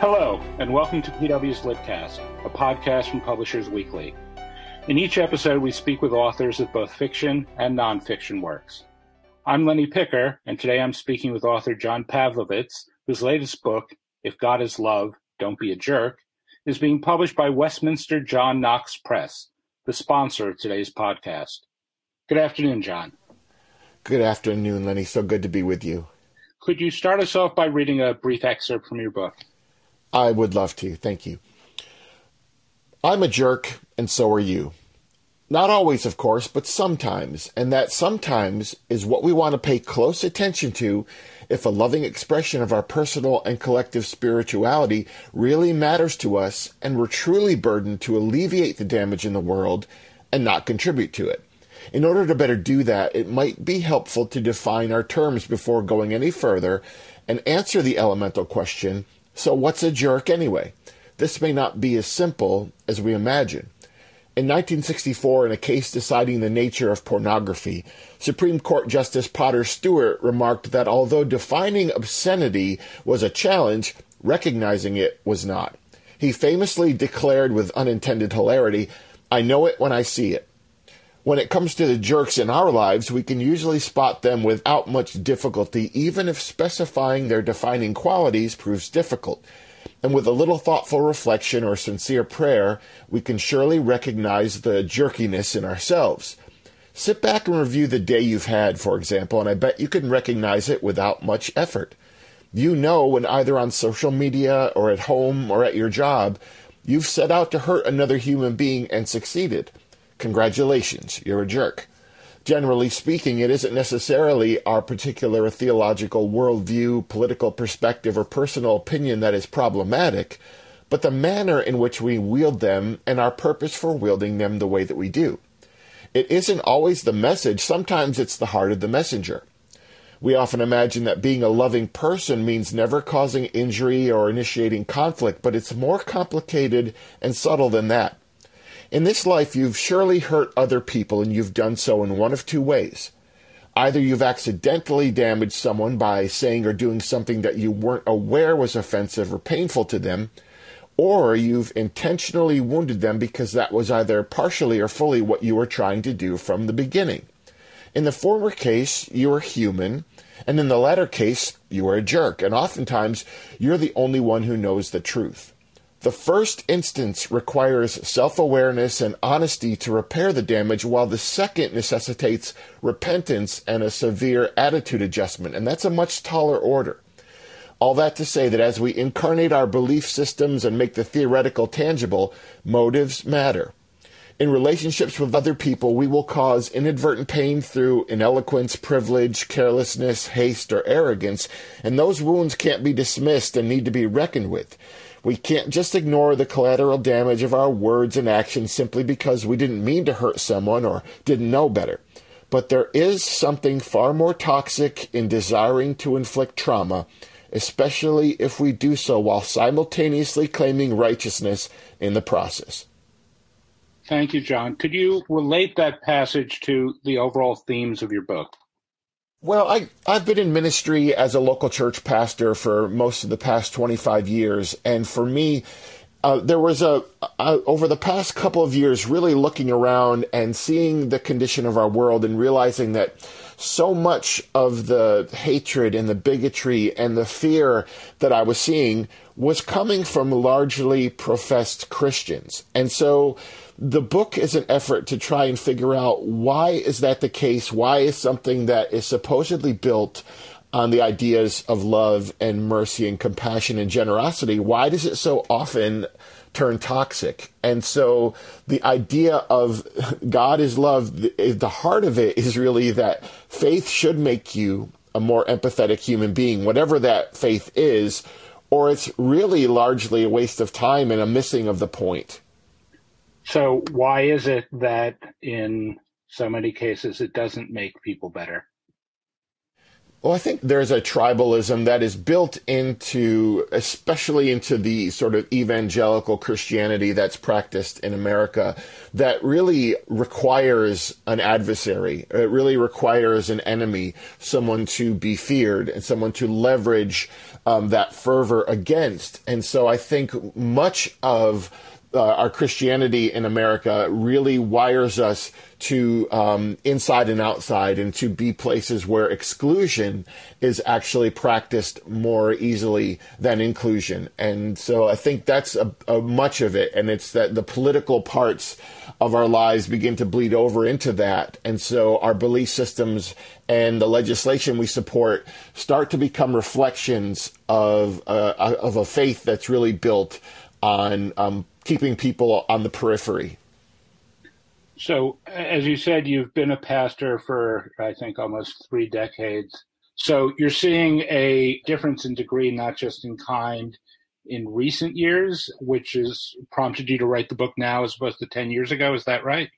Hello, and welcome to PW's Litcast, a podcast from Publishers Weekly. In each episode, we speak with authors of both fiction and nonfiction works. I'm Lenny Picker, and today I'm speaking with author John Pavlovitz, whose latest book, If God is Love, Don't Be a Jerk, is being published by Westminster John Knox Press, the sponsor of today's podcast. Good afternoon, John. Good afternoon, Lenny. So good to be with you. Could you start us off by reading a brief excerpt from your book? I would love to. Thank you. I'm a jerk, and so are you. Not always, of course, but sometimes, and that sometimes is what we want to pay close attention to if a loving expression of our personal and collective spirituality really matters to us and we're truly burdened to alleviate the damage in the world and not contribute to it. In order to better do that, it might be helpful to define our terms before going any further and answer the elemental question so, what's a jerk anyway? This may not be as simple as we imagine. In 1964, in a case deciding the nature of pornography, Supreme Court Justice Potter Stewart remarked that although defining obscenity was a challenge, recognizing it was not. He famously declared with unintended hilarity, I know it when I see it. When it comes to the jerks in our lives, we can usually spot them without much difficulty, even if specifying their defining qualities proves difficult. And with a little thoughtful reflection or sincere prayer, we can surely recognize the jerkiness in ourselves. Sit back and review the day you've had, for example, and I bet you can recognize it without much effort. You know when either on social media or at home or at your job, you've set out to hurt another human being and succeeded. Congratulations, you're a jerk. Generally speaking, it isn't necessarily our particular theological worldview, political perspective, or personal opinion that is problematic, but the manner in which we wield them and our purpose for wielding them the way that we do. It isn't always the message, sometimes it's the heart of the messenger. We often imagine that being a loving person means never causing injury or initiating conflict, but it's more complicated and subtle than that. In this life, you've surely hurt other people, and you've done so in one of two ways. Either you've accidentally damaged someone by saying or doing something that you weren't aware was offensive or painful to them, or you've intentionally wounded them because that was either partially or fully what you were trying to do from the beginning. In the former case, you are human, and in the latter case, you are a jerk, and oftentimes you're the only one who knows the truth. The first instance requires self awareness and honesty to repair the damage, while the second necessitates repentance and a severe attitude adjustment. And that's a much taller order. All that to say that as we incarnate our belief systems and make the theoretical tangible, motives matter. In relationships with other people, we will cause inadvertent pain through ineloquence, privilege, carelessness, haste, or arrogance, and those wounds can't be dismissed and need to be reckoned with. We can't just ignore the collateral damage of our words and actions simply because we didn't mean to hurt someone or didn't know better. But there is something far more toxic in desiring to inflict trauma, especially if we do so while simultaneously claiming righteousness in the process. Thank you, John. Could you relate that passage to the overall themes of your book? Well, I, I've been in ministry as a local church pastor for most of the past 25 years. And for me, uh, there was a, a, over the past couple of years, really looking around and seeing the condition of our world and realizing that so much of the hatred and the bigotry and the fear that I was seeing was coming from largely professed Christians. And so the book is an effort to try and figure out why is that the case? Why is something that is supposedly built on the ideas of love and mercy and compassion and generosity, why does it so often turn toxic? And so the idea of God is love, the heart of it is really that faith should make you a more empathetic human being, whatever that faith is, or it's really largely a waste of time and a missing of the point. So, why is it that in so many cases it doesn't make people better? Well, I think there's a tribalism that is built into, especially into the sort of evangelical Christianity that's practiced in America, that really requires an adversary. It really requires an enemy, someone to be feared, and someone to leverage um, that fervor against. And so I think much of uh, our Christianity in America really wires us to um, inside and outside and to be places where exclusion is actually practiced more easily than inclusion. And so I think that's a, a much of it. And it's that the political parts of our lives begin to bleed over into that. And so our belief systems and the legislation we support start to become reflections of, uh, of a faith that's really built on um, keeping people on the periphery. So, as you said, you've been a pastor for, I think, almost three decades. So, you're seeing a difference in degree, not just in kind, in recent years, which has prompted you to write the book now as opposed to 10 years ago. Is that right?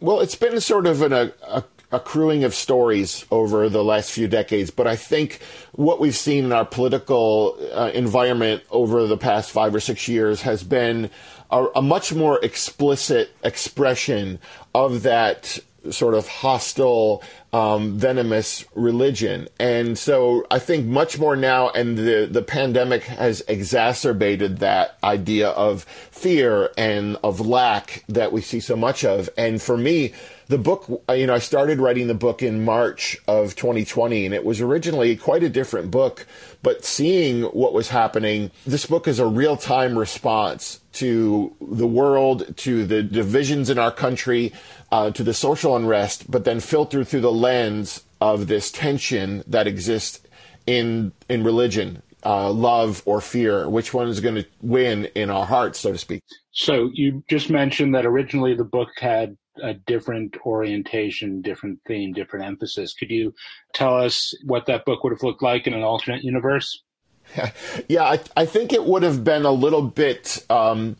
Well, it's been sort of an, a, a accruing of stories over the last few decades. But I think what we've seen in our political uh, environment over the past five or six years has been a, a much more explicit expression of that sort of hostile, um, venomous religion. And so I think much more now, and the, the pandemic has exacerbated that idea of fear and of lack that we see so much of. And for me, the book, you know, I started writing the book in March of 2020, and it was originally quite a different book. But seeing what was happening, this book is a real time response to the world, to the divisions in our country, uh, to the social unrest, but then filtered through the lens of this tension that exists in in religion, uh, love or fear. Which one is going to win in our hearts, so to speak? So you just mentioned that originally the book had a different orientation, different theme, different emphasis. Could you tell us what that book would have looked like in an alternate universe? Yeah, I, I think it would have been a little bit. Um,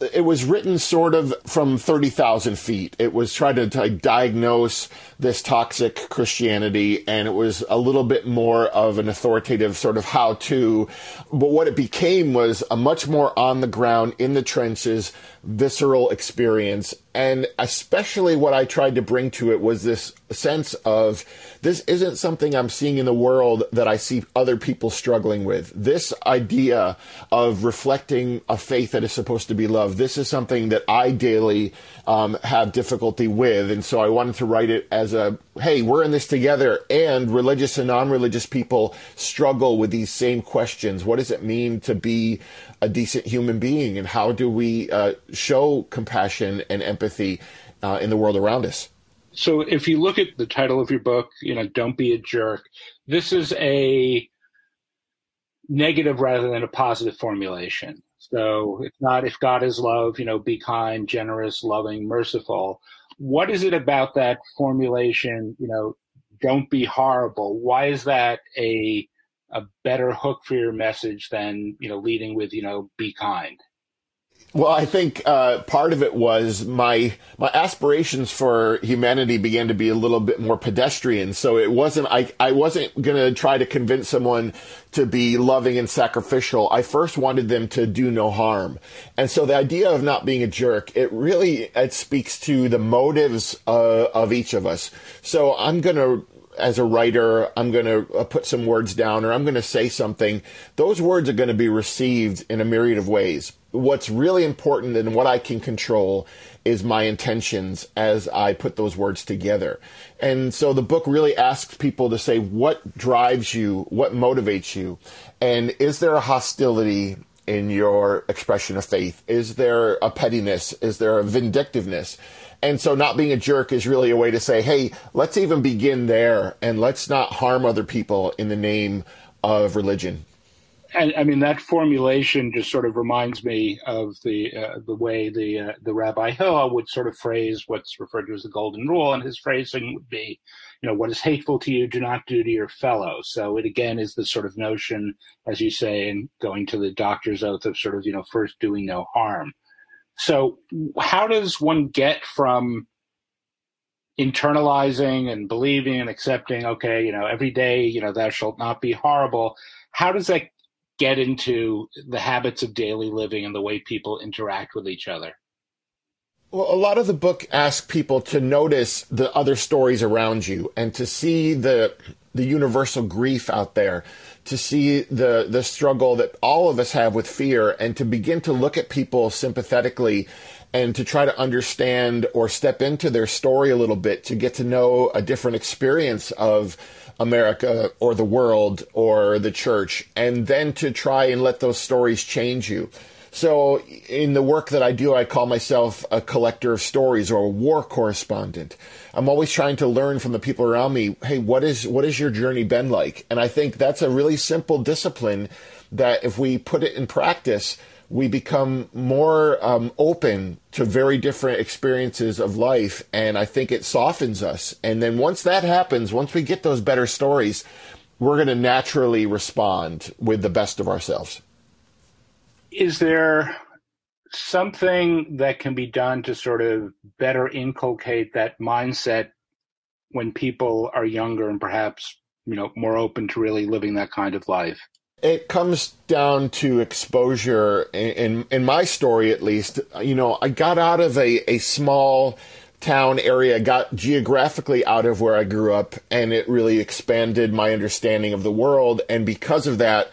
it was written sort of from 30,000 feet. It was trying to, diagnose this toxic Christianity, and it was a little bit more of an authoritative sort of how to. But what it became was a much more on the ground, in the trenches, visceral experience. And especially what I tried to bring to it was this sense of this isn't something I'm seeing in the world that I see other people struggling with. This idea of reflecting a faith that is supposed to be love, this is something that I daily um, have difficulty with. And so I wanted to write it as a hey, we're in this together, and religious and non religious people struggle with these same questions. What does it mean to be a decent human being, and how do we uh, show compassion and empathy uh, in the world around us? So, if you look at the title of your book, you know, Don't Be a Jerk, this is a negative rather than a positive formulation. So it's not if God is love, you know, be kind, generous, loving, merciful. What is it about that formulation, you know, don't be horrible? Why is that a a better hook for your message than, you know, leading with, you know, be kind? Well, I think uh, part of it was my my aspirations for humanity began to be a little bit more pedestrian. So it wasn't I I wasn't going to try to convince someone to be loving and sacrificial. I first wanted them to do no harm, and so the idea of not being a jerk it really it speaks to the motives uh, of each of us. So I'm going to as a writer, I'm going to uh, put some words down or I'm going to say something. Those words are going to be received in a myriad of ways what's really important and what I can control is my intentions as I put those words together. And so the book really asks people to say what drives you, what motivates you, and is there a hostility in your expression of faith? Is there a pettiness? Is there a vindictiveness? And so not being a jerk is really a way to say, hey, let's even begin there and let's not harm other people in the name of religion and I mean that formulation just sort of reminds me of the uh, the way the uh, the Rabbi Hillel would sort of phrase what's referred to as the golden rule, and his phrasing would be, you know, what is hateful to you, do not do to your fellow. So it again is the sort of notion, as you say, in going to the doctor's oath of sort of you know first doing no harm. So how does one get from internalizing and believing and accepting, okay, you know, every day, you know, thou shalt not be horrible. How does that get into the habits of daily living and the way people interact with each other? Well, a lot of the book asks people to notice the other stories around you and to see the the universal grief out there, to see the the struggle that all of us have with fear, and to begin to look at people sympathetically and to try to understand or step into their story a little bit to get to know a different experience of America or the world or the church, and then to try and let those stories change you. So, in the work that I do, I call myself a collector of stories or a war correspondent. I'm always trying to learn from the people around me. Hey, what is what has your journey been like? And I think that's a really simple discipline that if we put it in practice, we become more um, open to very different experiences of life, and I think it softens us. And then once that happens, once we get those better stories, we're going to naturally respond with the best of ourselves is there something that can be done to sort of better inculcate that mindset when people are younger and perhaps you know more open to really living that kind of life it comes down to exposure in in my story at least you know i got out of a, a small town area got geographically out of where i grew up and it really expanded my understanding of the world and because of that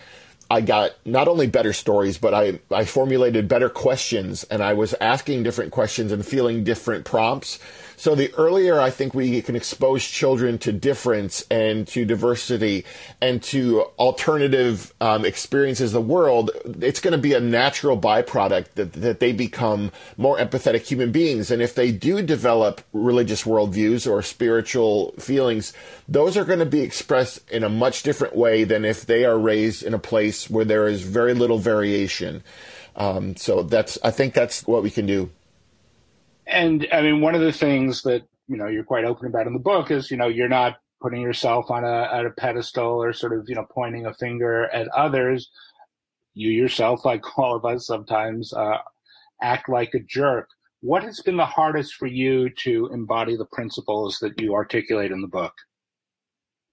I got not only better stories, but I, I formulated better questions and I was asking different questions and feeling different prompts. So the earlier I think we can expose children to difference and to diversity and to alternative um, experiences of the world, it's going to be a natural byproduct that, that they become more empathetic human beings. And if they do develop religious worldviews or spiritual feelings, those are going to be expressed in a much different way than if they are raised in a place where there is very little variation. Um, so that's, I think that's what we can do and I mean, one of the things that you know you're quite open about in the book is you know you're not putting yourself on a at a pedestal or sort of you know pointing a finger at others. You yourself, like all of us, sometimes uh, act like a jerk. What has been the hardest for you to embody the principles that you articulate in the book?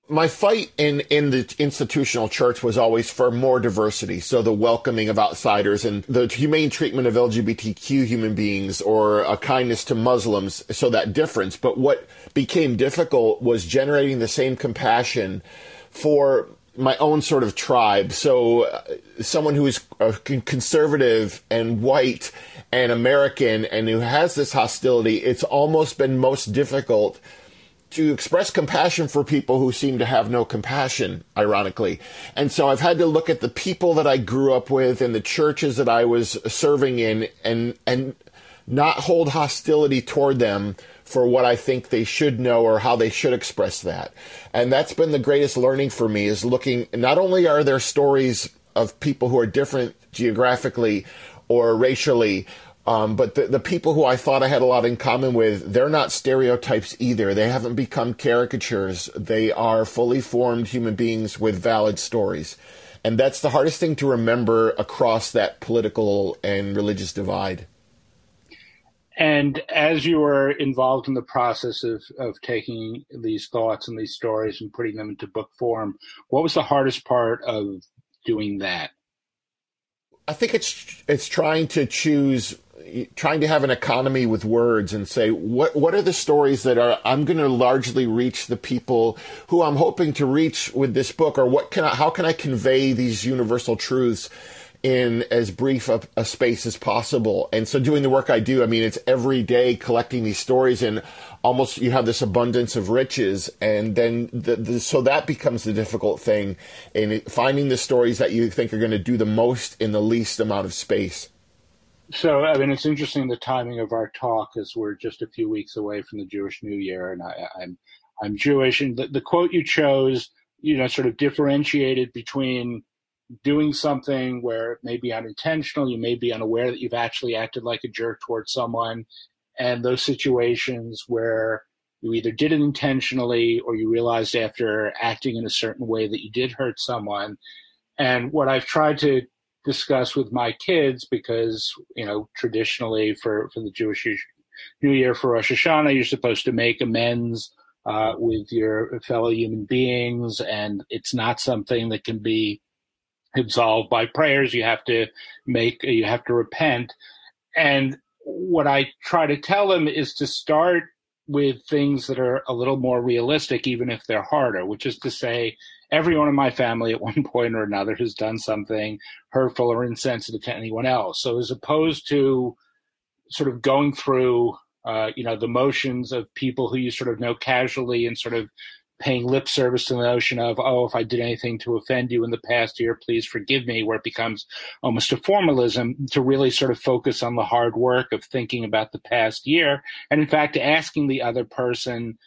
My fight in in the institutional church was always for more diversity. So the welcoming of outsiders and the humane treatment of lgbtq human beings or a kindness to muslims. So that difference. But what became difficult was generating the same compassion for my own sort of tribe. So uh, someone who is conservative and white and american and who has this hostility it's almost been most difficult to express compassion for people who seem to have no compassion, ironically. And so I've had to look at the people that I grew up with and the churches that I was serving in and, and not hold hostility toward them for what I think they should know or how they should express that. And that's been the greatest learning for me is looking, not only are there stories of people who are different geographically or racially, um, but the, the people who I thought I had a lot in common with, they're not stereotypes either. They haven't become caricatures. They are fully formed human beings with valid stories. And that's the hardest thing to remember across that political and religious divide. And as you were involved in the process of, of taking these thoughts and these stories and putting them into book form, what was the hardest part of doing that? I think it's it's trying to choose trying to have an economy with words and say what what are the stories that are I'm going to largely reach the people who I'm hoping to reach with this book or what can I how can I convey these universal truths in as brief a, a, space as possible. And so doing the work I do, I mean, it's every day collecting these stories and almost you have this abundance of riches. And then the, the, so that becomes the difficult thing in finding the stories that you think are going to do the most in the least amount of space. So, I mean, it's interesting the timing of our talk as we're just a few weeks away from the Jewish New Year, and I, am I'm, I'm Jewish, and the, the quote you chose, you know, sort of differentiated between doing something where it may be unintentional, you may be unaware that you've actually acted like a jerk towards someone, and those situations where you either did it intentionally or you realized after acting in a certain way that you did hurt someone. And what I've tried to discuss with my kids because you know traditionally for for the Jewish New Year for Rosh Hashanah, you're supposed to make amends uh, with your fellow human beings, and it's not something that can be absolved by prayers. You have to make, you have to repent. And what I try to tell them is to start with things that are a little more realistic, even if they're harder, which is to say, everyone in my family at one point or another has done something hurtful or insensitive to anyone else. So as opposed to sort of going through, uh, you know, the motions of people who you sort of know casually and sort of paying lip service to the notion of, oh, if I did anything to offend you in the past year, please forgive me, where it becomes almost a formalism to really sort of focus on the hard work of thinking about the past year. And in fact, asking the other person,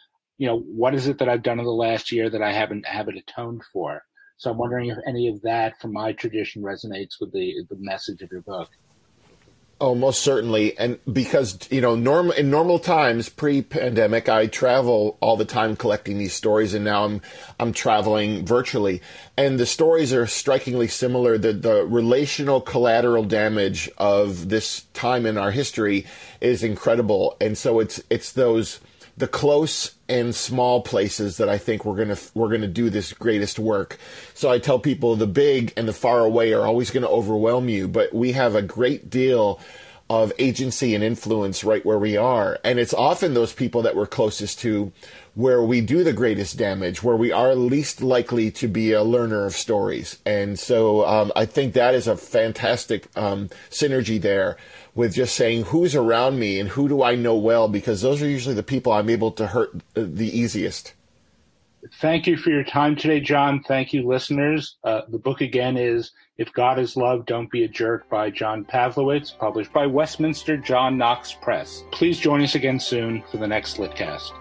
you know, what is it that I've done in the last year that I haven't haven't atoned for? So I'm wondering if any of that from my tradition resonates with the the message of your book. Oh, most certainly. And because, you know, norm, in normal times, pre-pandemic, I travel all the time collecting these stories and now I'm, I'm traveling virtually. And the stories are strikingly similar. The, the relational collateral damage of this time in our history is incredible. And so it's, it's those, the close and small places that I think we're gonna we're gonna do this greatest work. So I tell people the big and the far away are always to overwhelm you, but we have a great deal of agency and influence right where we are, and it's often those people that we're closest to where we do the greatest damage, where we are least likely to be a learner of stories. And so um, I think that is a fantastic um, synergy there with just saying who's around me and who do I know well, because those are usually the people I'm able to hurt the easiest. Thank you for your time today, John. Thank you, listeners. Uh, the book again is If God is Love, Don't Be a Jerk by John Pavlovitz, published by Westminster John Knox Press. Please join us again soon for the next Litcast.